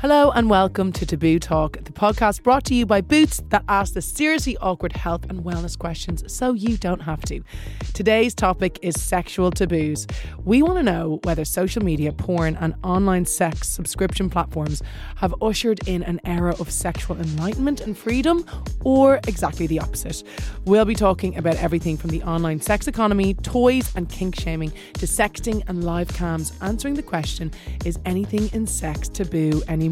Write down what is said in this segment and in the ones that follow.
Hello and welcome to Taboo Talk, the podcast brought to you by Boots that asks the seriously awkward health and wellness questions so you don't have to. Today's topic is sexual taboos. We want to know whether social media, porn, and online sex subscription platforms have ushered in an era of sexual enlightenment and freedom, or exactly the opposite. We'll be talking about everything from the online sex economy, toys and kink shaming, to sexting and live cams, answering the question is anything in sex taboo anymore?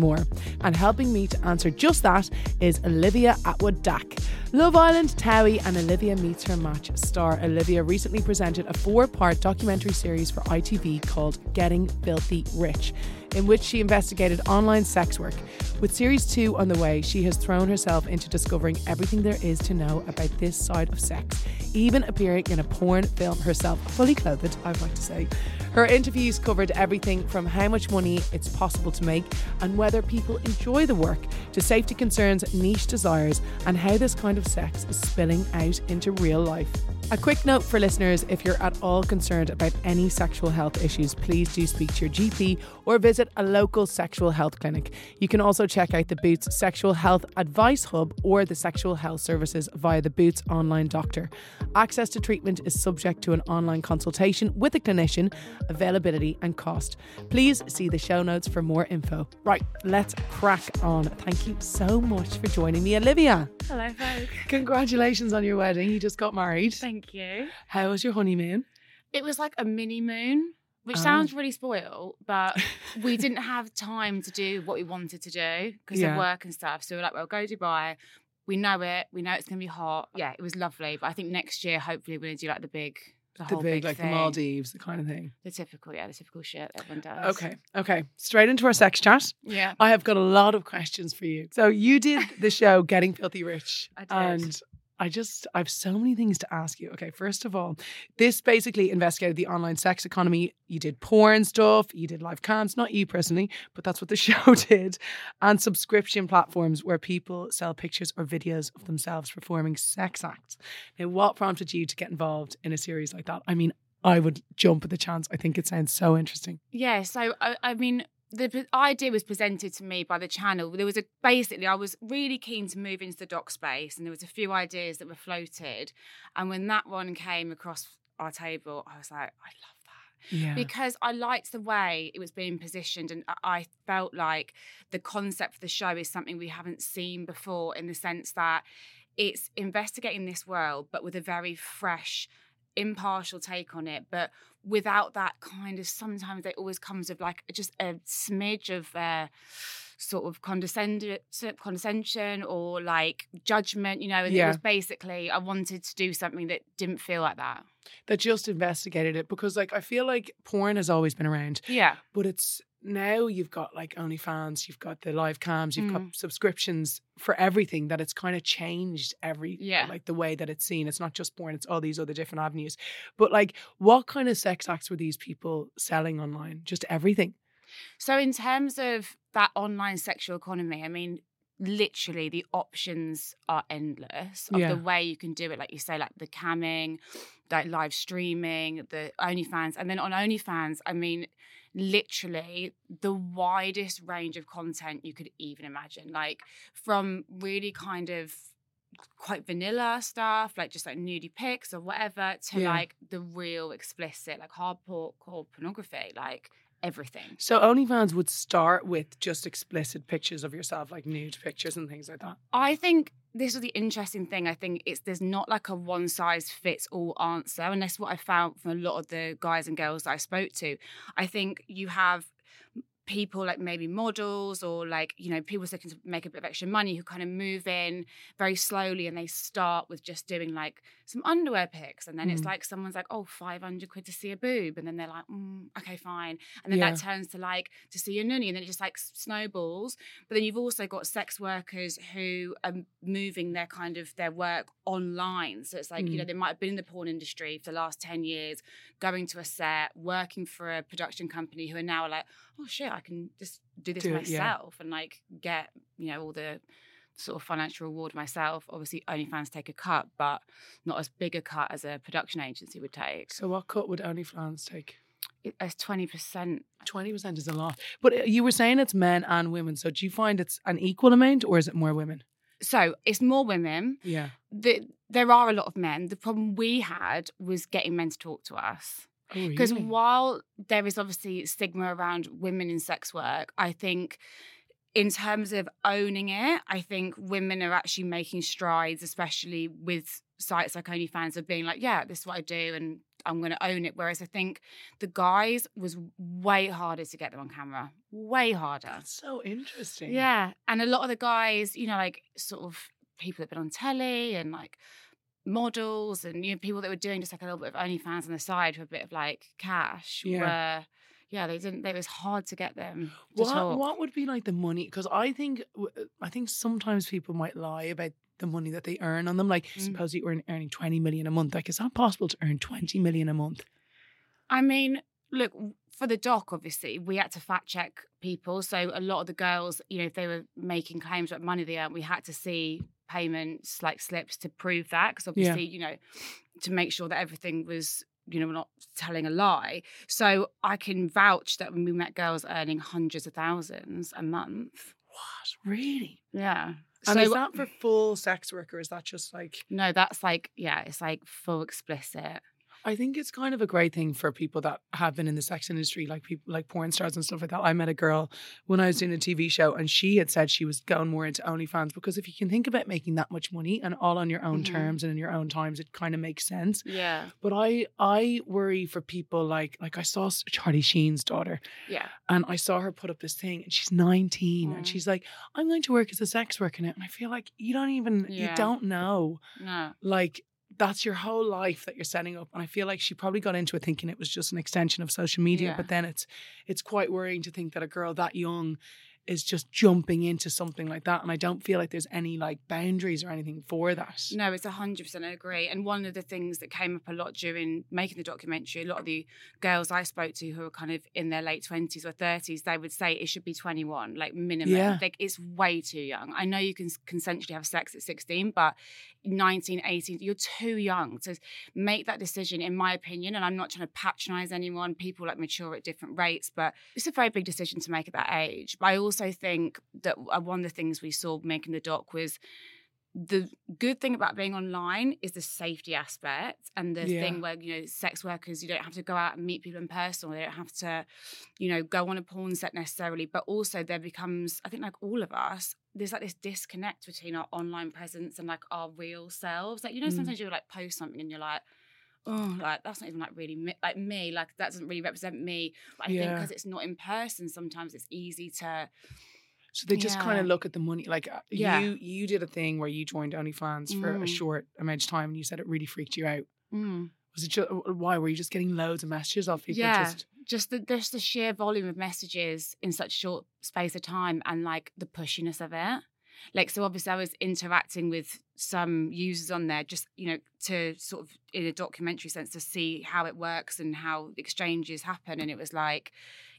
And helping me to answer just that is Olivia Attwood Dack. Love Island, Towie, and Olivia Meets Her Match star Olivia recently presented a four part documentary series for ITV called Getting Filthy Rich, in which she investigated online sex work. With series two on the way, she has thrown herself into discovering everything there is to know about this side of sex, even appearing in a porn film herself, fully clothed, I'd like to say. Her interviews covered everything from how much money it's possible to make and whether people enjoy the work, to safety concerns, niche desires, and how this kind of sex is spilling out into real life. A quick note for listeners if you're at all concerned about any sexual health issues, please do speak to your GP or visit a local sexual health clinic. You can also check out the Boots Sexual Health Advice Hub or the Sexual Health Services via the Boots Online Doctor. Access to treatment is subject to an online consultation with a clinician, availability, and cost. Please see the show notes for more info. Right, let's crack on. Thank you so much for joining me, Olivia. Hello, Vogue. Congratulations on your wedding. You just got married. Thank you. How was your honeymoon? It was like a mini moon, which Oh. sounds really spoiled, but we didn't have time to do what we wanted to do because Yeah. of work and stuff. So we're like, well, go Dubai. We know it. We know it's going to be hot. Yeah, it was lovely. But I think next year, hopefully, we're going to do like the big, the, The big, big, like thing. the Maldives, the kind of thing. The typical, yeah, the typical shit that everyone does. Okay, okay. Straight into our sex chat. Yeah. I have got a lot of questions for you. So you did the show Getting Filthy Rich. I did. And I just I have so many things to ask you. Okay, first of all, this basically investigated the online sex economy. You did porn stuff, you did live cams, not you personally, but that's what the show did. And subscription platforms where people sell pictures or videos of themselves performing sex acts. Now, what prompted you to get involved in a series like that? I mean, I would jump at the chance. I think it sounds so interesting. Yeah, so I, I mean, the idea was presented to me by the channel. There was a basically, I was really keen to move into the doc space, and there was a few ideas that were floated. And when that one came across our table, I was like, I love that Yeah. because I liked the way it was being positioned, and I- I felt like the concept for the show is something we haven't seen before in the sense that it's investigating this world, but with a very fresh, impartial take on it, but without that kind of sometimes it always comes with like just a smidge of uh, sort of condescend- condescension or like judgment, you know. And it was basically I wanted to do something that didn't feel like that. that just investigated it because like I feel like porn has always been around, Yeah. but it's now you've got like OnlyFans, you've got the live cams, you've got mm. subscriptions for everything that it's kind of changed every Yeah. like the way that it's seen. It's not just porn, it's all these other different avenues. But like what kind of sex acts were these people selling online? Just everything. So, in terms of that online sexual economy, I mean, literally the options are endless of Yeah. the way you can do it. Like you say, like the camming, like live streaming, the OnlyFans. And then on OnlyFans, I mean, literally the widest range of content you could even imagine. Like from really kind of quite vanilla stuff, like just like nudie pics or whatever, to Yeah. like the real explicit, like hardcore core pornography, like everything. So OnlyFans would start with just explicit pictures of yourself, like nude pictures and things like that. I think this is the interesting thing. I think it's there's not like a one size fits all answer, and that's what I found from a lot of the guys and girls that I spoke to. I think you have people like maybe models or like you know people looking to make a bit of extra money who kind of move in very slowly and they start with just doing like some underwear pics and then it's Mm. like someone's like oh 500 quid to see a boob and then they're like mm, okay fine and then Yeah. that turns to like to see a nunny and then it just like snowballs but then you've also got sex workers who are moving their kind of their work online so it's like you know Mm. they might have been in the porn industry for the last 10 years going to a set working for a production company who are now like oh shit i can just do this Do it, yeah. myself and like get you know all the sort of financial reward myself obviously onlyfans take a cut but not as big a cut as a production agency would take So what cut would OnlyFans take? it- it's twenty percent. Twenty percent is a lot. But uh, you were saying it's men and women. So do you find it's an equal amount, or is it more women? So it's more women. Yeah. The, there are a lot of men. The problem we had was getting men to talk to us. Oh, Because really? while there is obviously stigma around women in sex work, I think in terms of owning it, I think women are actually making strides, especially with sites like OnlyFans, of being like, yeah, this is what I do and I'm going to own it. Whereas I think the guys was way harder to get them on camera, way harder. That's so interesting. Yeah. And a lot of the guys, you know, like sort of people that have been on telly and like models and you know people that were doing just like a little bit of OnlyFans on the side for a bit of like cash Yeah. were yeah, they didn't it was hard to get them to What talk. what would be like the money? Because I think I think sometimes people might lie about the money that they earn on them. Like, Mm. suppose you earn earning twenty million a month. Like, is that possible to earn twenty million a month? I mean, look, for the doc, obviously, we had to fact check people. So a lot of the girls, you know, if they were making claims about money they earned, we had to see payments like slips to prove that. Because Yeah. obviously, you know, to make sure that everything was, you know, we're not telling a lie. So I can vouch that when we met girls earning hundreds of thousands a month. What really? Yeah. And so is that for full sex work, or is that just like? no, that's like, yeah, it's like full explicit. I think it's kind of a great thing for people that have been in the sex industry, like people like porn stars and stuff like that. I met a girl when I was doing a TV show, and she had said she was going more into OnlyFans because if you can think about making that much money and all on your own Mhm. terms and in your own times, it kind of makes sense. Yeah. But I I worry for people like like I saw Charlie Sheen's daughter Yeah. and I saw her put up this thing and she's 19 Mm. and she's like I'm going to work as a sex worker now and I feel like you don't even you don't know No. like that's your whole life that you're setting up and I feel like she probably got into it thinking it was just an extension of social media Yeah. but then it's it's quite worrying to think that a girl that young is just jumping into something like that and I don't feel like there's any like boundaries or anything for that. No, it's hundred percent I agree. And one of the things that came up a lot during making the documentary, a lot of the girls I spoke to who are kind of in their late twenties or thirties, they would say it should be twenty one, like minimum. Yeah. Like it's way too young. I know you can consensually have sex at sixteen, but 19, 18, you're too young to make that decision, in my opinion. And I'm not trying to patronize anyone. People like mature at different rates, but it's a very big decision to make at that age. But I also think that uh, one of the things we saw making the doc was the good thing about being online is the safety aspect and the Yeah. thing where you know sex workers you don't have to go out and meet people in person or they don't have to you know go on a porn set necessarily but also there becomes i think like all of us there's like this disconnect between our online presence and like our real selves like you know Mm. sometimes you like post something and you're like oh like that's not even like really me, like me like that doesn't really represent me but i think because it's not in person sometimes it's easy to So they just kind of look at the money. Like uh, Yeah. you, you did a thing where you joined OnlyFans for a Mm. short amount of time, and you said it really freaked you out. mm. Was it just why were you just getting loads of messages off people? Yeah. Just just the just the sheer volume of messages in such short space of time and like the pushiness of it like so obviously i was interacting with some users on there just you know to sort of in a documentary sense to see how it works and how exchanges happen and it was like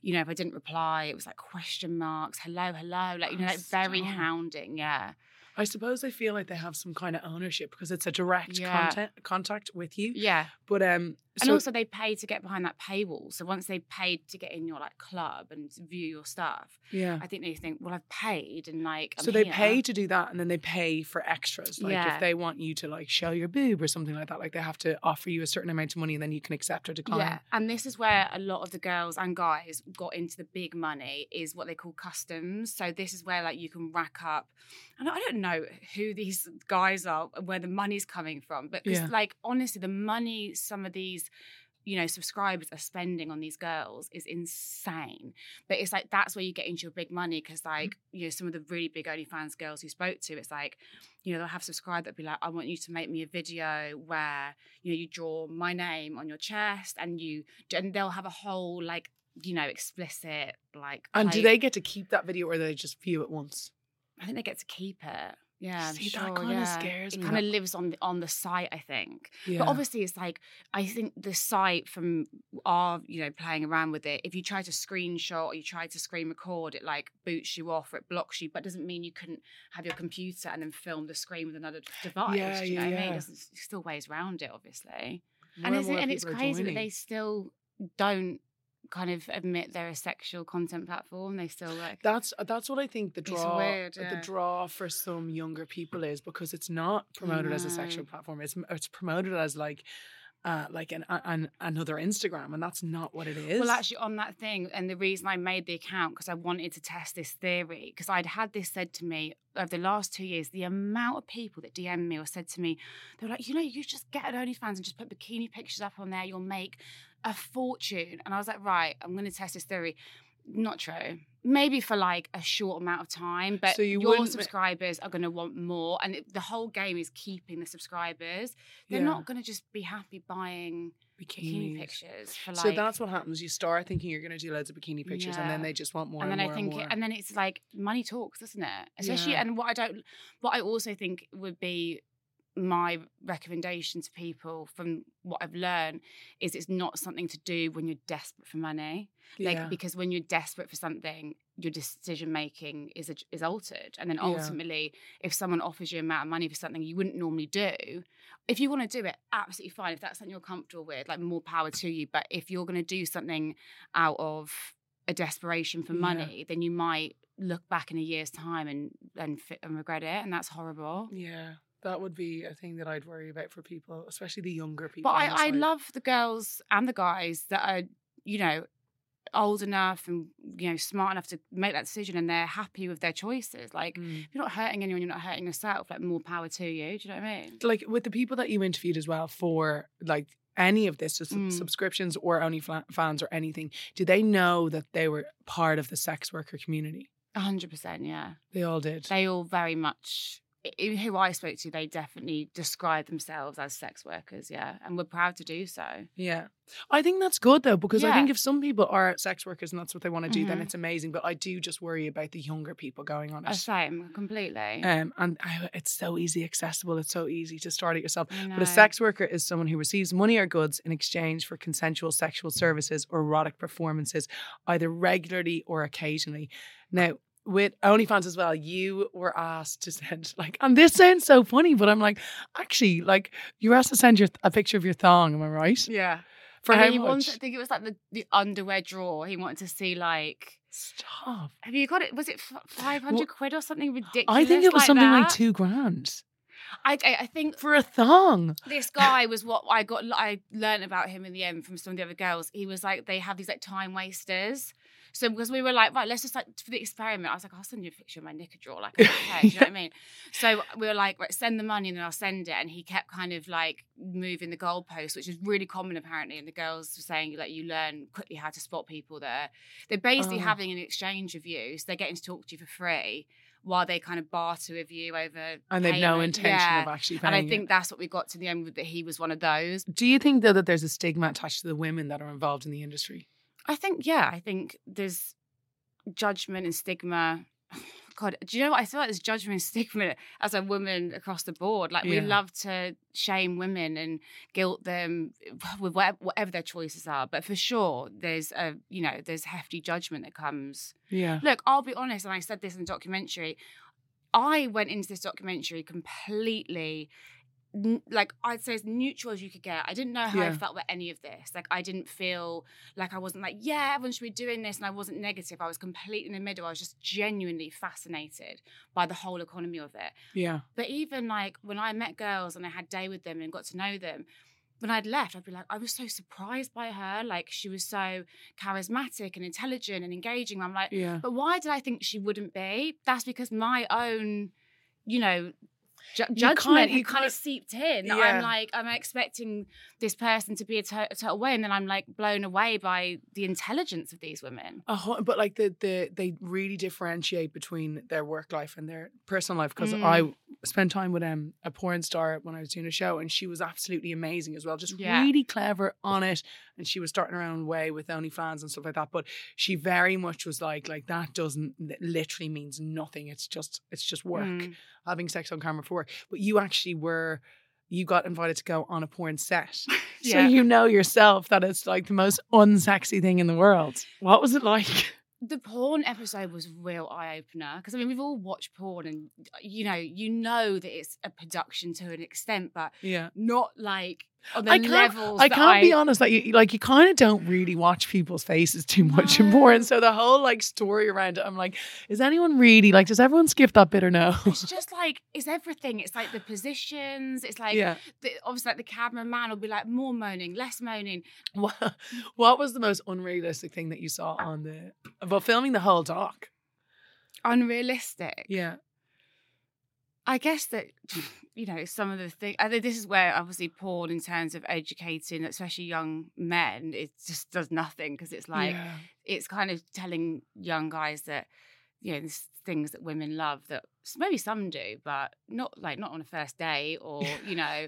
you know if i didn't reply it was like question marks hello hello like you know Oh, like very hounding yeah I suppose they feel like they have some kind of ownership because it's a direct Yeah. content contact with you. yeah But um, and so also they pay to get behind that paywall so once they've paid to get in your like club and view your stuff yeah. I think they think, well, I've paid and like. I'm so they here. pay to do that, and then they pay for extras. Like Yeah. if they want you to like show your boob or something like that, like they have to offer you a certain amount of money, and then you can accept or decline. Yeah, and this is where a lot of the girls and guys got into the big money is what they call customs. So this is where like you can rack up, and I don't know who these guys are, and where the money's coming from, but Yeah. like honestly, the money some of these you know subscribers are spending on these girls is insane. But it's like that's where you get into your big money because mm-hmm. like you know some of the really big OnlyFans girls who spoke to it's like you know they'll have subscribed that'll be like I want you to make me a video where you know you draw my name on your chest and you and they'll have a whole like you know explicit like And do they get to keep that video, or do they just view it once? I think they get to keep it yeah I'm See, that sure, kinda yeah. scares it me, kind of lives on the on the site I think Yeah. but obviously, it's like I think the site from our, you know, playing around with it. If you try to screenshot or you try to screen record, it like boots you off or it blocks you. But doesn't mean you couldn't have your computer and then film the screen with another device. Yeah, do you know yeah, what I mean? There's still ways around it, obviously. More and more and it's crazy that they still don't kind of admit they're a sexual content platform. They still like That's that's what I think the draw weird, the draw for some younger people is because it's not promoted as a sexual platform. It's it's promoted as like uh like an, an another Instagram and that's not what it is. Well, actually, on that thing, and the reason I made the account because I wanted to test this theory because I'd had this said to me over the last two years. The amount of people that DM me or said to me, they were like, you know, you just get an OnlyFans and just put bikini pictures up on there. You'll make a fortune. And I was like, right, I'm going to test this theory. Not true. Maybe for like a short amount of time, but So you your subscribers are going to want more, and it, the whole game is keeping the subscribers. They're Yeah. not going to just be happy buying bikini Bikinis. pictures for like. So that's what happens. You start thinking you're going to do loads of bikini pictures, and then they just want more and and, then more I think, and it, and then it's like money talks, isn't it? Especially, Yeah. and what I don't, what I also think would be my recommendation to people from what I've learned is it's not something to do when you're desperate for money. Like yeah. because when you're desperate for something, your decision making is a, is altered, and then Yeah. ultimately, if someone offers you a amount of money for something you wouldn't normally do, if you want to do it, absolutely fine. If that's something you're comfortable with, like more power to you. But if you're going to do something out of a desperation for Yeah. money, then you might look back in a year's time and and and regret it, and that's horrible. yeah, that would be a thing that I'd worry about for people, especially the younger people. But I, I love the girls and the guys that are, you know, old enough and you know smart enough to make that decision and they're happy with their choices. Like Mm. if you're not hurting anyone, you're not hurting yourself. Like more power to you. Do you know what I mean? like with the people that you interviewed as well for like any of this just Mm. subscriptions or only fans or anything do they know that they were part of the sex worker community A hundred percent, yeah. they all did They all very much. Who I spoke to, they definitely describe themselves as sex workers, yeah, and we're proud to do so. yeah i think that's good though because i think if some people are sex workers and that's what they want to do then Mhm. it's amazing but i do just worry about the younger people going on I it same completely. um, and I, it's so easy accessible it's so easy to start it yourself But a sex worker is someone who receives money or goods in exchange for consensual sexual services or erotic performances, either regularly or occasionally. Now, with OnlyFans as well, you were asked to send like, and this sounds so funny, but I'm like, actually, like, you were asked to send your a picture of your thong. Am I right? yeah. For And how he much? wanted, I think it was like the, the underwear drawer. He wanted to see like. Stop. Have you got it? Was it five hundred Well, quid or something ridiculous? I think it was like something like two grand I, I I think for a thong. this guy was what I got. I learned about him in the end from some of the other girls. He was like they have these like time wasters. So because we were like right, let's just like for the experiment. I was like, I'll send you a picture of my knicker drawer. Like I don't care. Do you know what I mean? So we were like, right, send the money and then I'll send it. And he kept kind of like moving the goalposts, which is really common apparently. And the girls were saying like you learn quickly how to spot people there. They're basically Oh. having an exchange of you, so they're getting to talk to you for free. While they kind of barter with you over, And they've no intention Yeah. of actually paying. And I it. think that's what we got to the end with that he was one of those. Do you think though that there's a stigma attached to the women that are involved in the industry? I think, yeah, I think there's judgment and stigma. God, do you know what? I feel like there's judgment and stigma as a woman across the board. Like, we love to shame women and guilt them with whatever, their choices are. But for sure, there's a, you know, there's hefty judgment that comes. Yeah. Look, I'll be honest, and I said this in the documentary. I went into this documentary completely like I'd say as neutral as you could get. I didn't know how I felt about any of this. Like I didn't feel like I wasn't like, yeah, everyone should be doing this, and I wasn't negative. I was completely in the middle. I was just genuinely fascinated by the whole economy of it. Yeah. But even like when I met girls and I had day with them and got to know them, when I'd left, I'd be like, I was so surprised by her. Like she was so charismatic and intelligent and engaging. I'm like, Yeah. but why did I think she wouldn't be? That's because my own, you know, ju- judgment had you kind of seeped in. Yeah. I'm like, I'm expecting this person to be a, to- a total way, and then I'm like blown away by the intelligence of these women. Hu- but like the the they really differentiate between their work life and their personal life because Mm. I spent time with um, a porn star when I was doing a show and she was absolutely amazing as well just Yeah. really clever on it and she was starting her own way with OnlyFans and stuff like that but she very much was like like that doesn't literally means nothing it's just it's just work Mm. having sex on camera for work but you actually were you got invited to go on a porn set. So Yeah. you know yourself that it's like the most unsexy thing in the world. What was it like? The porn episode was a real eye opener because I mean we've all watched porn and uh, you know you know that it's a production to an extent, but yeah. not like I can't. I can't be honest. Like you, like you kind of don't really watch people's faces too much porn. No. So the whole like story around it, I'm like, is anyone really like? Does everyone skip that bit or no? It's just like it's everything. It's like the positions. It's like yeah. the, obviously like the cameraman will be like more moaning, less moaning. What, what was the most unrealistic thing that you saw on the about filming the whole doc? Unrealistic. Yeah. I guess that you know some of the things. I think this is where obviously porn, in terms of educating, especially young men, it just does nothing because it's like yeah. it's kind of telling young guys that you know there's things that women love that maybe some do, but not like not on a first date or you know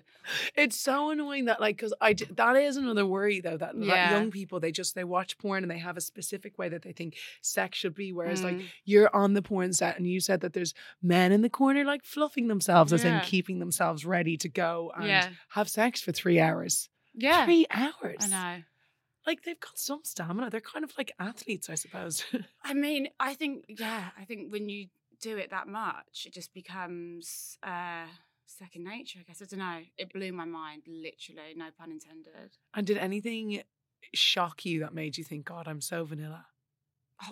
It's so annoying that like because I that is another worry though that, that Yeah. young people they just they watch porn and they have a specific way that they think sex should be whereas like Mm. you're on the porn set and you said that there's men in the corner like fluffing themselves as in keeping themselves ready to go and yeah have sex for three hours. yeah Three hours. I know. Like they've got some stamina. They're kind of like athletes, I suppose. I mean, I think yeah, I think when you do it that much, it just becomes uh second nature. I guess I don't know. It blew my mind, literally. No pun intended. and did anything shock you that made you think, God, I'm so vanilla?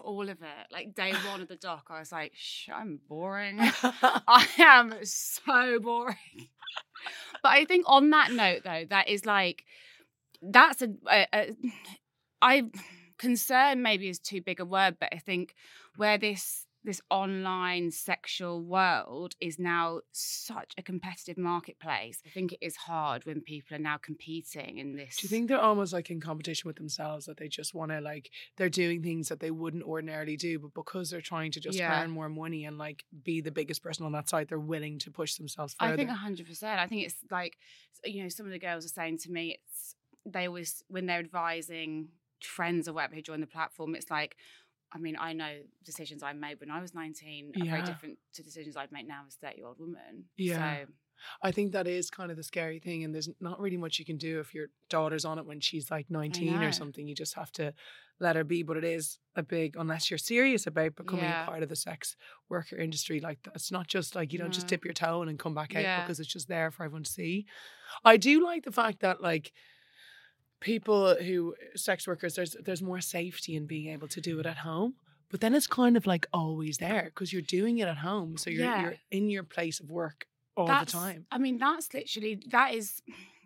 All of it. Like day one of the doc, I was like, Shh, I'm boring. I am so boring. but I think on that note, though, that is like that's a, a, a I concern maybe is too big a word, but I think where this this online sexual world is now such a competitive marketplace. I think it is hard when people are now competing in this. Do you think they're almost like in competition with themselves that they just want to like they're doing things that they wouldn't ordinarily do, but because they're trying to just Yeah. earn more money and like be the biggest person on that site, they're willing to push themselves further. I think hundred percent. I think it's like you know, some of the girls are saying to me, it's they always when they're advising friends or whatever who join the platform, it's like, I mean, I know decisions I made when I was nineteen are very different to decisions I'd make now as a thirty year old woman. Yeah. So I think that is kind of the scary thing, and there's not really much you can do if your daughter's on it when she's like 19 or something. You just have to let her be. But it is a big, unless you're serious about becoming Yeah. a part of the sex worker industry, like that. It's not just like you don't just dip your toe in and come back out Yeah. because it's just there for everyone to see. I do like the fact that like people who sex workers there's there's more safety in being able to do it at home. But then it's kind of like always there because you're doing it at home. So you're Yeah. you're in your place of work all that's, the time. I mean, that's literally that is.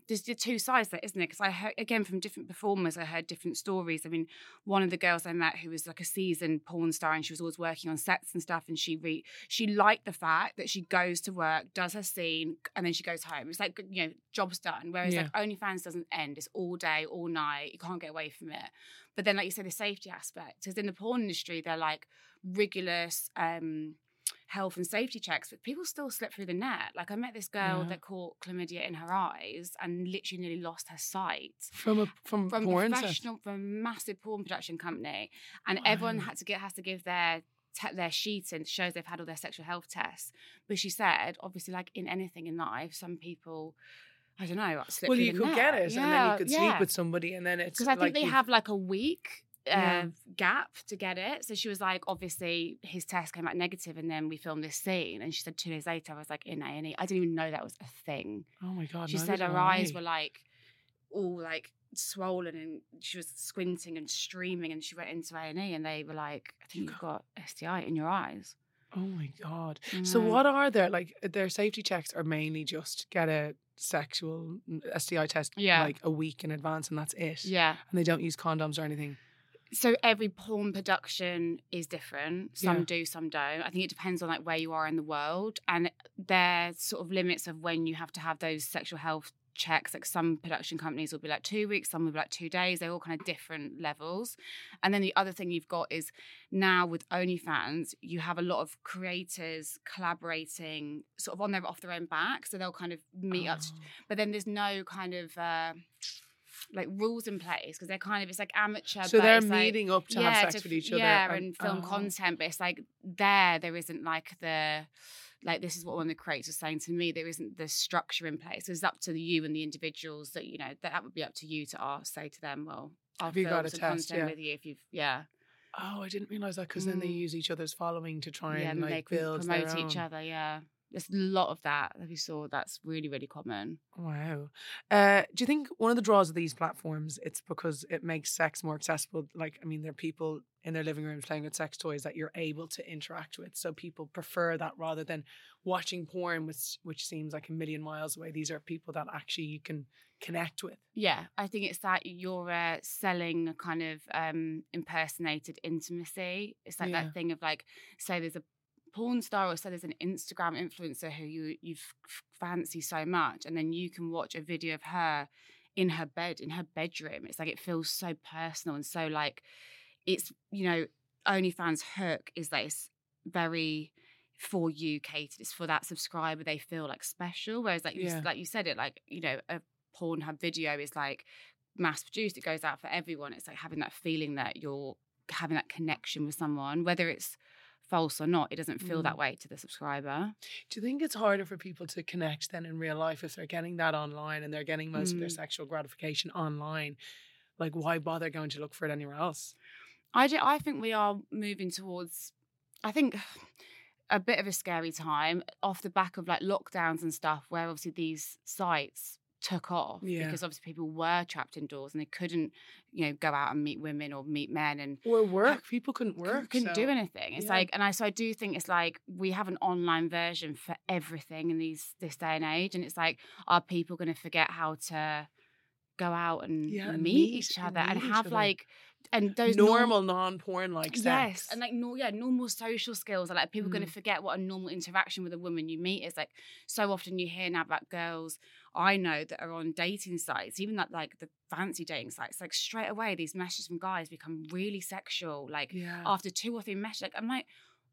There's the two sides there, isn't it? Because I heard again from different performers, I heard different stories. I mean, one of the girls I met who was like a seasoned porn star, and she was always working on sets and stuff, and she re- she liked the fact that she goes to work, does her scene, and then she goes home. It's like you know, job's done. Whereas like OnlyFans doesn't end; it's all day, all night. You can't get away from it. But then, like you said, the safety aspect, because in the porn industry, they're like rigorous. um health and safety checks, but people still slip through the net. Like I met this girl Yeah. that caught chlamydia in her eyes and literally nearly lost her sight From a from, from porn professional, from a massive porn production company, and everyone had to get has to give their te- their sheet and shows they've had all their sexual health tests. But she said, obviously, like in anything in life, some people. I don't know. Slip Well, you could net. get it, and then you could yeah. sleep with somebody, and then it's Because I think like they have like a week Yeah. gap to get it. So she was like, obviously, his test came out negative, and then we filmed this scene. And she said two days later, I was like in A and. I didn't even know that was a thing. Oh my god! she said her eyes were like all like swollen, and she was squinting and streaming. And she went into A and E, and they were like, I think You you've got STI in your eyes. Oh my god! So what are their like? Their safety checks are mainly just get a sexual mm, STI test Yeah. like a week in advance, and that's it. Yeah. And they don't use condoms or anything. So every porn production is different. Some Yeah. do some don't. I think it depends on like where you are in the world and there's sort of limits of when you have to have those sexual health checks. Like some production companies will be like two weeks some will be like two days. They're all kind of different levels. And then the other thing you've got is now with onlyfans you have a lot of creators collaborating sort of on their off their own back so they'll kind of meet up to Oh. but then there's no kind of uh like rules in place because they're kind of it's like amateur So they're it's like- meeting up to have sex f- with each other. Yeah, and, film oh. content, but it's like there, there isn't like the like this is what one of the creators was saying to me. There isn't the structure in place. It's up to you and the individuals that you know that, that would be up to you to ask, say to them, well, I'll Have you got a test? Yeah. with you if you've yeah Oh, I didn't realize that because then they Mm. use each other's following to try yeah, and and like build promote each other. Yeah, there's a lot of that that we saw. That's really really common. Wow. Uh, do you think one of the draws of these platforms it's because it makes sex more accessible? Like, I mean, there are people in their living rooms playing with sex toys that you're able to interact with, so people prefer that rather than watching porn, which which seems like a million miles away. These are people that actually you can connect with. Yeah, I think it's that you're uh, selling a kind of um, impersonated intimacy. It's like Yeah. that thing of like, say there's a porn star or say there's an Instagram influencer who you you fancy so much, and then you can watch a video of her in her bed in her bedroom. It's like it feels so personal and so like it's you know OnlyFans hook is that it's very for you catered. It's for that subscriber. They feel like special. Whereas like you Yeah. like you said it like you know a Pornhub video is like mass produced. It goes out for everyone. It's like having that feeling that you're having that connection with someone, whether it's false or not. It doesn't feel Mm. that way to the subscriber. Do you think it's harder for people to connect then in real life if they're getting that online and they're getting most of their Mm. sexual gratification online? Like, why bother going to look for it anywhere else? I do, I think we are moving towards. I think. A bit of a scary time off the back of like lockdowns and stuff, where obviously these sites took off Yeah. because obviously people were trapped indoors and they couldn't, you know, go out and meet women or meet men and Or work. People couldn't work. couldn't do anything. It's yeah. like, and I so I do think it's like we have an online version for everything in these this day and age, and it's like, are people going to forget how to go out and Yeah, and meet, meet- each other and each have other. like and those norm- normal, non-porn like sex. Yes, and like no, yeah, normal social skills are like people going Mm. to forget what a normal interaction with a woman you meet is like. So often you hear now about girls I know that are on dating sites, even that like the fancy dating sites, like straight away these messages from guys become really sexual, like yeah. after two or three messages. Like, I'm like,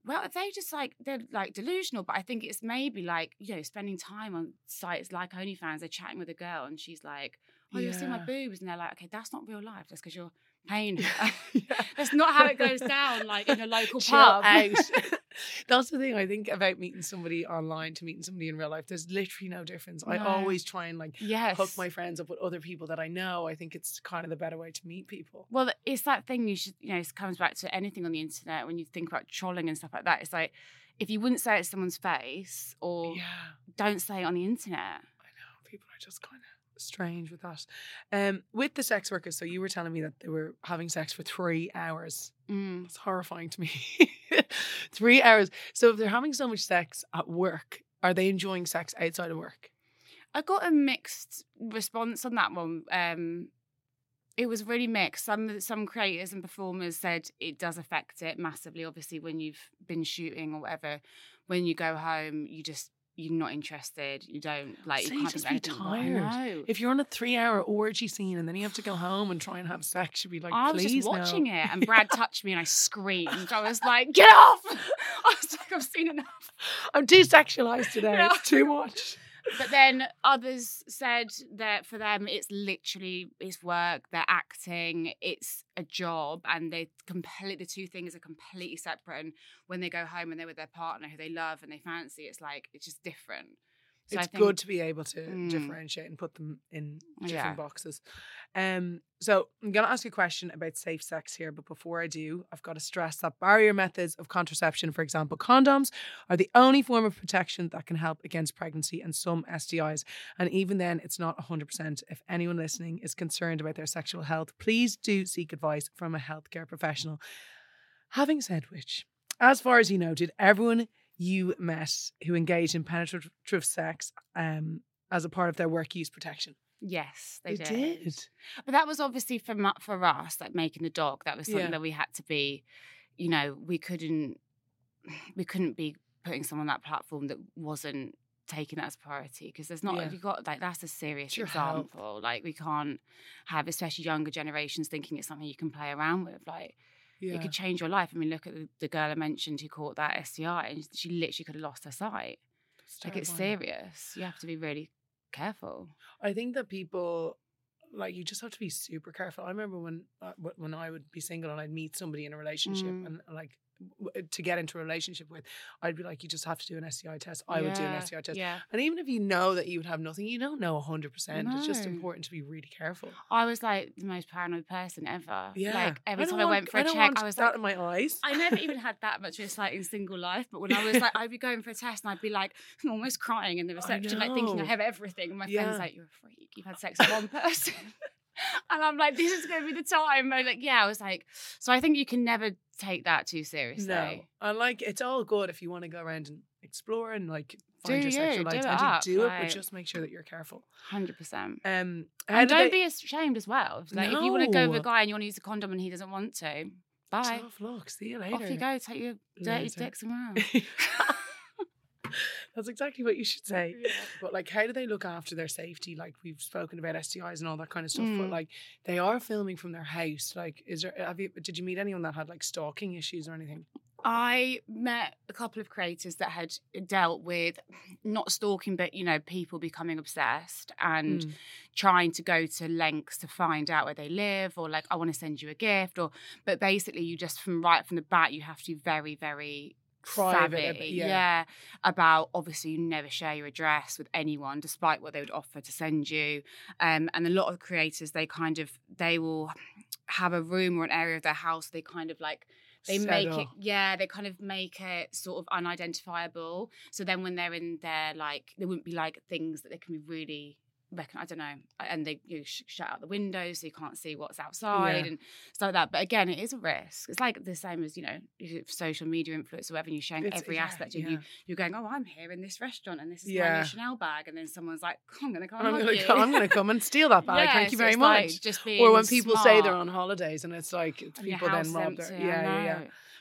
well, they just like they're like delusional? But I think it's maybe like you know spending time on sites like OnlyFans. They're chatting with a girl and she's like, "Oh, you're seeing my boobs," and they're like, "Okay, that's not real life. That's because you're paying." her." Yeah. That's not how it goes down, like in a local Chill pub. out. That's the thing I think about meeting somebody online to meeting somebody in real life. There's literally no difference. I always try and like yes. hook my friends up with other people that I know. I think it's kind of the better way to meet people. Well, it's that thing you should, you know, it comes back to anything on the internet when you think about trolling and stuff like that. It's like, if you wouldn't say it to someone's face or Yeah. don't say it on the internet. I know people are just kind of strange with that. Um, with the sex workers, so you were telling me that they were having sex for three hours. Mm. It's horrifying to me. three hours. So if they're having so much sex at work, are they enjoying sex outside of work? I got a mixed response on that one. Um, it was really mixed. Some some creators and performers said it does affect it massively. Obviously, when you've been shooting or whatever, when you go home, you just you're not interested. You don't like. So you you can't just be of anything. I tired. If you're on a three-hour orgy scene and then you have to go home and try and have sex, you'd be like, I was just watching no. it, and Brad touched me, and I screamed. I was like, "Get off!" I was like, "I've seen enough." I'm too sexualized today. Yeah. It's too much. But then others said that for them, it's literally it's work. They're acting. It's a job, and they complete the two things are completely separate. And when they go home and they're with their partner who they love and they fancy, it's like it's just different. So it's think- good to be able to Mm. differentiate and put them in different Yeah. boxes. Um, so I'm gonna ask you a question about safe sex here, but before I do, I've got to stress that barrier methods of contraception, for example, condoms, are the only form of protection that can help against pregnancy and some STIs. And even then, it's not 100%. If anyone listening is concerned about their sexual health, please do seek advice from a healthcare professional. Having said which, as far as you know, did everyone you met who engaged in penetrative sex um, as a part of their work use protection? Yes, they, They did. But that was obviously for for us, like making the dog. That was something Yeah. that we had to be. You know, we couldn't we couldn't be putting someone on that platform that wasn't taking that as priority because there's not Yeah. you got like that's a serious your example. Like we can't have especially younger generations thinking it's something you can play around with. Like Yeah. it could change your life. I mean, look at the, the girl I mentioned who caught that STI and she literally could have lost her sight. That's Like it's serious. You have to be really careful. I think that people like you just have to be super careful. I remember when uh, when I would be single and I'd meet somebody in a relationship Mm. and like Uh, to get into a relationship with, I'd be like, you just have to do an STI test. I would do an Yeah, STI test. Yeah. And even if you know that you would have nothing, you don't know 100%. It's just important to be really careful. I was like the most paranoid person ever. Yeah. Like every don't time I went for a don't check, want I was that like, in my eyes. I never even had that much of a exciting single life, but when I was like, I'd be going for a test and I'd be like I'm almost crying in the reception, like thinking I have everything. And my Yeah. friend's like, You're a freak, you've had sex with one person. and I'm like, This is going to be the time. And like, yeah, I was like, So I think you can never take that too seriously. No, and like it's all good if you want to go around and explore and like Do find your sexual you, do it identity. up, do it, like- but just make sure that you're careful. 100%. Um, how And do don't they- be ashamed as well. Like, if you want to go with a guy and you want to use a condom and he doesn't want to, bye. Tough luck. See you later. Off you go, take your dirty Later. dicks around. That's exactly what you should say. But like, how do they look after their safety? Like we've spoken about STIs and all that kind of stuff. But Mm. like, they are filming from their house. Like, is there? Have you? Did you meet anyone that had like stalking issues or anything? I met a couple of creators that had dealt with not stalking, but you know, people becoming obsessed and Mm. trying to go to lengths to find out where they live, or like, I want to send you a gift, or but basically, you just from right from the bat, you have to be very, very Private, savvy, yeah. yeah. about obviously you never share your address with anyone, despite what they would offer to send you. Um, and a lot of creators, they kind of they will have a room or an area of their house they kind of like they Set make it yeah they kind of make it sort of unidentifiable so then when they're in there like there wouldn't be like things that they can be really reckon I don't know and they you sh- shut out the windows so you can't see what's outside Yeah. and stuff like that but again it is a risk it's like the same as you know social media influence or whatever and you're showing It's- every yeah, aspect of yeah. you you're going oh I'm here in this restaurant and this is my Chanel bag and then someone's like oh, I'm gonna come I'm gonna, you. co- I'm gonna come and steal that bag. Thank you so very much. like just or when people say they're on holidays and it's like it's And your people then rob their yeah yeah yeah.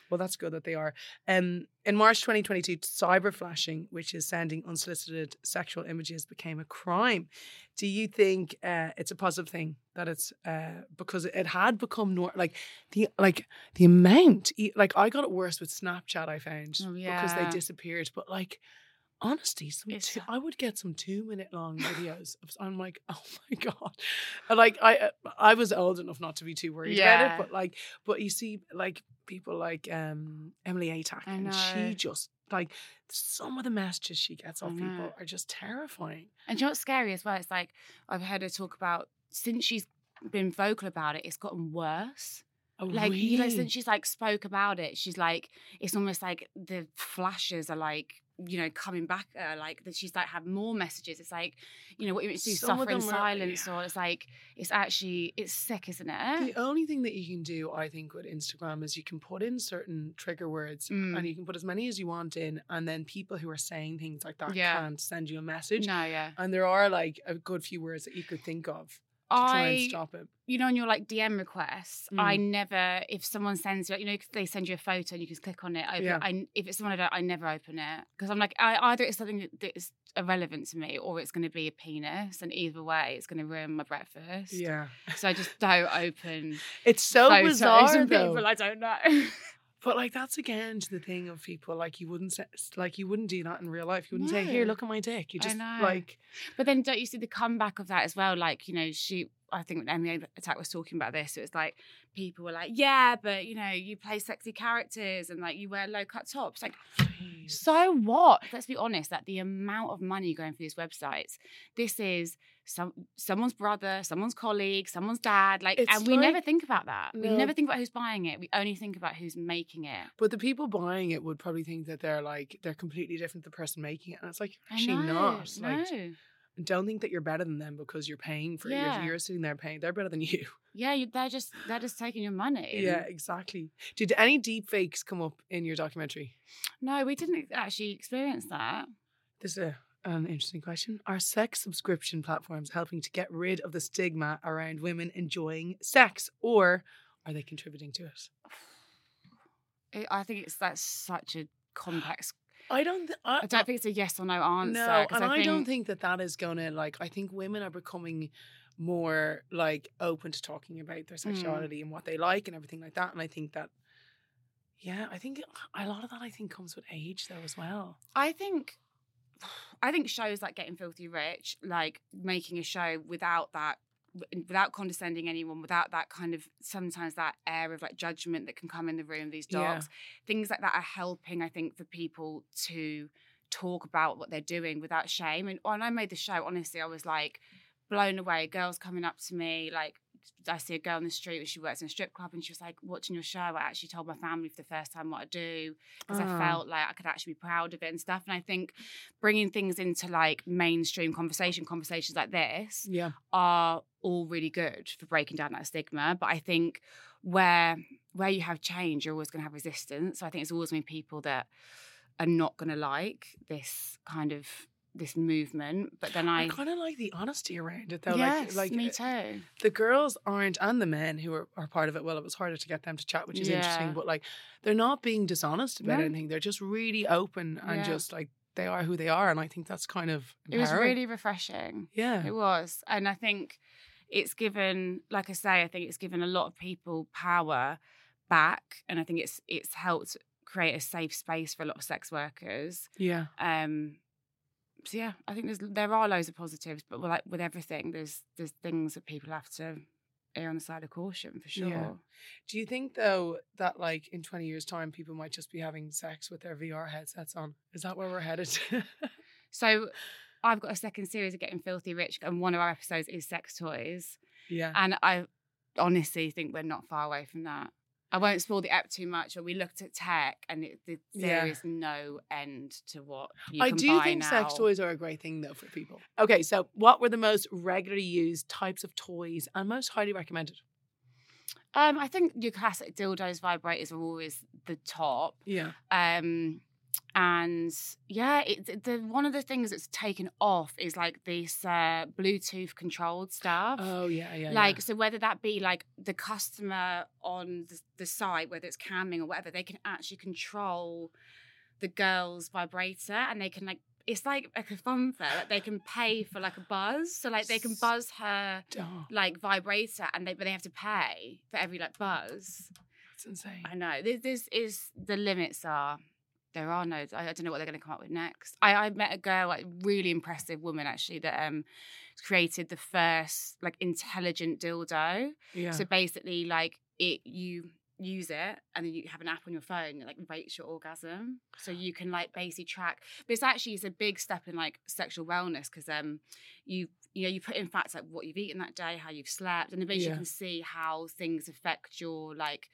Well, that's good that they are. Um, in March 2022, cyber flashing, which is sending unsolicited sexual images, became a crime. Do you think uh, it's a positive thing that it's uh, because it had become nor- like the like the amount? e- Like I got it worse with Snapchat. I found Oh, because they disappeared, but like. Honestly, some two, I would get some two minute long videos. Of, I'm like, oh my god, and like I uh, I was old enough not to be too worried about it, but like, but you see, like people like um Emily Atack, and she just like some of the messages she gets off people are just terrifying. And you know what's scary as well? It's like I've heard her talk about since she's been vocal about it, it's gotten worse. Oh, Like you know, since she's like spoke about it, she's like it's almost like the flashes are like you know coming back her, like that she's like have more messages. It's like you know what you do, Some of suffer in them are- silence, or it's like it's actually it's sick, isn't it? The only thing that you can do, I think, with Instagram is you can put in certain trigger words Mm. and you can put as many as you want in, and then people who are saying things like that Yeah. can't send you a message. No, yeah. And there are like a good few words that you could think of to try and I stop it. you know, on your like DM requests, I Mm. never, if someone sends you, you know, they send you a photo and you can click on it. Open, Yeah. I, if it's someone I don't, I never open it because I'm like, I, either it's something that- that is irrelevant to me or it's going to be a penis, and either way, it's going to ruin my breakfast. Yeah. So I just don't open It's so bizarre though. people I don't know. But like that's again to the thing of people like you wouldn't say like you wouldn't do that in real life. You wouldn't say, "Here, look at my dick." You just like But then don't you see the comeback of that as well? Like, you know, she I think when Emily Atack was talking about this, it was like people were like, Yeah, but you know, you play sexy characters and like you wear low cut tops. Like, so what? Let's be honest, that the amount of money going through these websites, this is some someone's brother, someone's colleague, someone's dad. Like It's and we never think about that. We never think about who's buying it. We only think about who's making it. But the people buying it would probably think that they're like they're completely different to the person making it, and it's like actually know, not. Like, no. don't think that you're better than them because you're paying for it. Yeah. You're, you're sitting there paying. They're better than you. Yeah, you, they're just they're just taking your money. Yeah, exactly. Did any deep fakes come up in your documentary? No, we didn't actually experience that. This is a, an interesting question. Are sex subscription platforms helping to get rid of the stigma around women enjoying sex, or are they contributing to it? I think it's that's such a complex. I don't. Th- I, I don't think it's a yes or no answer. No, and I, don't think that that is gonna like. I think women are becoming more like open to talking about their Hmm. sexuality and what they like and everything like that. And I think that, yeah, I think a lot of that I think comes with age though as well. I think I think shows like Getting Filthy Rich, like making a show without that without condescending anyone, without that kind of sometimes that air of like judgment that can come in the room. These Yeah. dogs, things like that are helping, I think, for people to talk about what they're doing without shame. And when I made the show, honestly, I was like blown away. Girls coming up to me, like I see a girl on the street and she works in a strip club, and she was like, "Watching your show, I actually told my family for the first time what I do because Ah. I felt like I could actually be proud of it and stuff." And I think bringing things into like mainstream conversation, conversations like this, Yeah. are all really good for breaking down that stigma. But I think where where you have change, you're always going to have resistance. So I think it's always been people that are not going to like this kind of this movement. But then I, I, kind of like the honesty around it though. yes, like, like me uh, too. the girls aren't, and the men who are, are part of it. Well, it was harder to get them to chat, which is interesting. But like, they're not being dishonest about No. anything. They're just really open and Yeah. just like they are who they are. And I think that's kind of It was really refreshing. yeah. It was. And I think it's given, like I say, I think it's given a lot of people power back. And I think it's it's helped create a safe space for a lot of sex workers. Yeah. Um so yeah, I think there's there are loads of positives, but like with everything, there's there's things that people have to err on the side of caution for sure. Yeah. Do you think though that like in 20 years time people might just be having sex with their VR headsets on? Is that where we're headed? So I've got a second series of Getting Filthy Rich, and one of our episodes is sex toys. yeah. And I honestly think we're not far away from that. I won't spoil the app too much, but we looked at tech and it, the, there Yeah. is no end to what you I do think now. sex toys are a great thing though for people. Okay, so what were the most regularly used types of toys and most highly recommended? Um, I think your classic dildos, vibrators are always the top. Yeah. Um, and yeah, it, the one of the things that's taken off is like this uh, Bluetooth controlled stuff. Oh yeah, yeah. like so whether that be like the customer on the, the site whether it's camming or whatever they can actually control the girl's vibrator and they can like it's like, a funfair like they can pay for like a buzz so like they can buzz her yeah. Oh, like vibrator and they but they have to pay for every like buzz that's insane. i know this, this is the limits are there are no I, I don't know what they're going to come up with next I, I met a girl like really impressive woman actually that um created the first like intelligent dildo Yeah. so basically, like it, you use it, and then you have an app on your phone that like rates your orgasm, so you can like basically track. But it's actually it's a big step in like sexual wellness because um, you you know you put in facts like what you've eaten that day, how you've slept, and then basically Yeah. you can see how things affect your like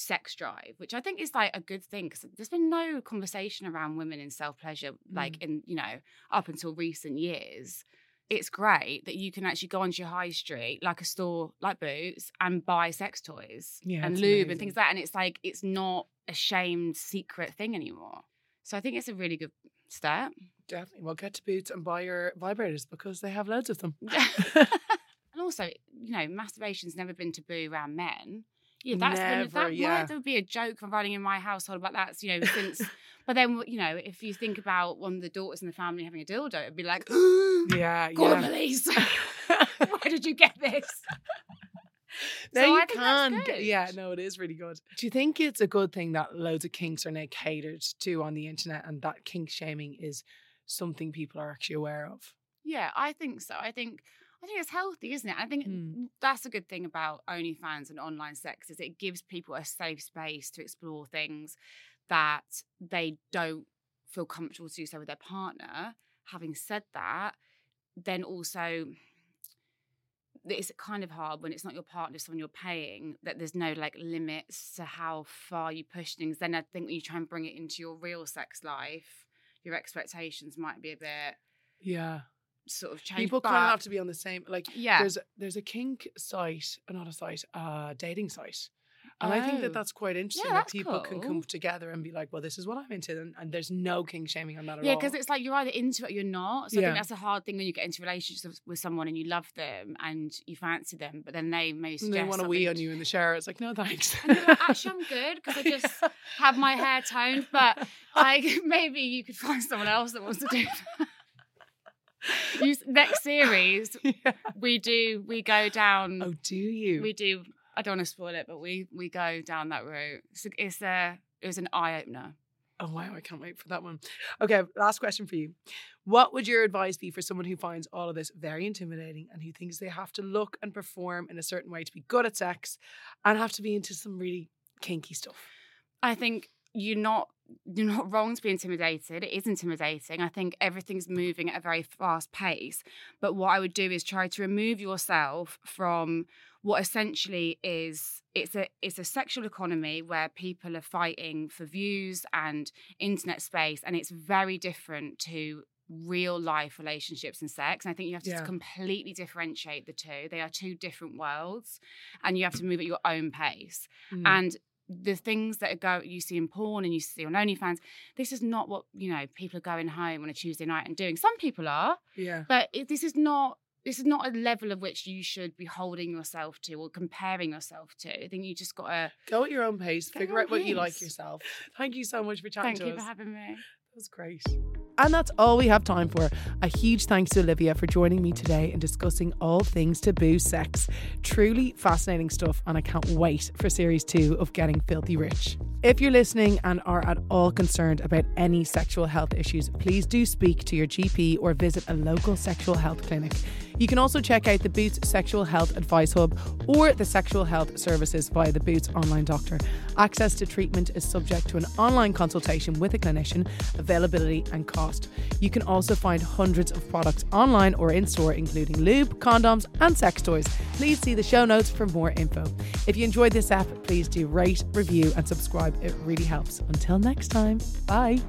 sex drive, which I think is like a good thing because there's been no conversation around women in self pleasure like Mm. in you know up until recent years it's great that you can actually go onto your high street, like a store like Boots, and buy sex toys Yeah, and lube amazing. and things like that. And it's like, it's not a shamed secret thing anymore. So I think it's a really good step. Definitely. Well, get to Boots and buy your vibrators because they have loads of them. and also, you know, masturbation's never been taboo around men. Yeah, that's been, Never, that yeah. might there would be a joke from running in my household about that. You know, since but then you know, if you think about one of the daughters in the family having a dildo, it'd be like, yeah, call the police. Why did you get this? Now So you I can. get- yeah, no, it is really good. Do you think it's a good thing that loads of kinks are now catered to on the internet and that kink shaming is something people are actually aware of? Yeah, I think so. I think I think it's healthy, isn't it? I think Hmm. that's a good thing about OnlyFans and online sex is it gives people a safe space to explore things that they don't feel comfortable to do so with their partner. Having said that, then also it's kind of hard when it's not your partner, someone you're paying, that there's no like limits to how far you push things. Then I think when you try and bring it into your real sex life, your expectations might be a bit Yeah. Sort of changed. People kind of have to be on the same like yeah. there's there's a kink site, uh, not a site, a dating site. And I think Oh. that that's quite interesting that's that people can come together and be like, well, this is what I'm into. And, and there's no kink shaming on that at Yeah, all. because it's like you're either into it or you're not. So I think that's a hard thing when you get into relationships with- someone and you love them and you fancy them, but then they may And they want to wee on you in the shower. It's like, no, thanks. Like, actually, I'm good because I just Yeah. have my hair toned, but like maybe you could find someone else that wants to do that. You, next series, Yeah. we do we go down. Oh, do you? We do. I don't want to spoil it, but we we go down that route. It's a, it's a it was an eye opener. Oh wow, I can't wait for that one. Okay, last question for you. What would your advice be for someone who finds all of this very intimidating and who thinks they have to look and perform in a certain way to be good at sex and have to be into some really kinky stuff? I think you're not you're not wrong to be intimidated. It is intimidating. I think everything's moving at a very fast pace. But what I would do is try to remove yourself from what essentially is it's a it's a sexual economy where people are fighting for views and internet space and it's very different to real life relationships and sex and i think you have to yeah. completely differentiate the two they are two different worlds and you have to move at your own pace mm. and the things that go you see in porn and you see on OnlyFans, this is not what you know people are going home on a Tuesday night and doing. Some people are, yeah, but it, this is not this is not a level of which you should be holding yourself to or comparing yourself to. I think you just got to go at your own pace, figure out what you like yourself. Thank you so much for chatting Thank to us. Thank you for having me. That was great. And that's all we have time for. A huge thanks to Olivia for joining me today and discussing all things taboo sex. Truly fascinating stuff, and I can't wait for series two of Getting Filthy Rich. If you're listening and are at all concerned about any sexual health issues, please do speak to your GP or visit a local sexual health clinic. You can also check out the Boots Sexual Health Advice Hub or the Sexual Health Services via the Boots Online Doctor. Access to treatment is subject to an online consultation with a clinician, availability and cost. You can also find hundreds of products online or in store, including lube, condoms, and sex toys. Please see the show notes for more info. If you enjoyed this app, please do rate, review, and subscribe. It really helps. Until next time, bye.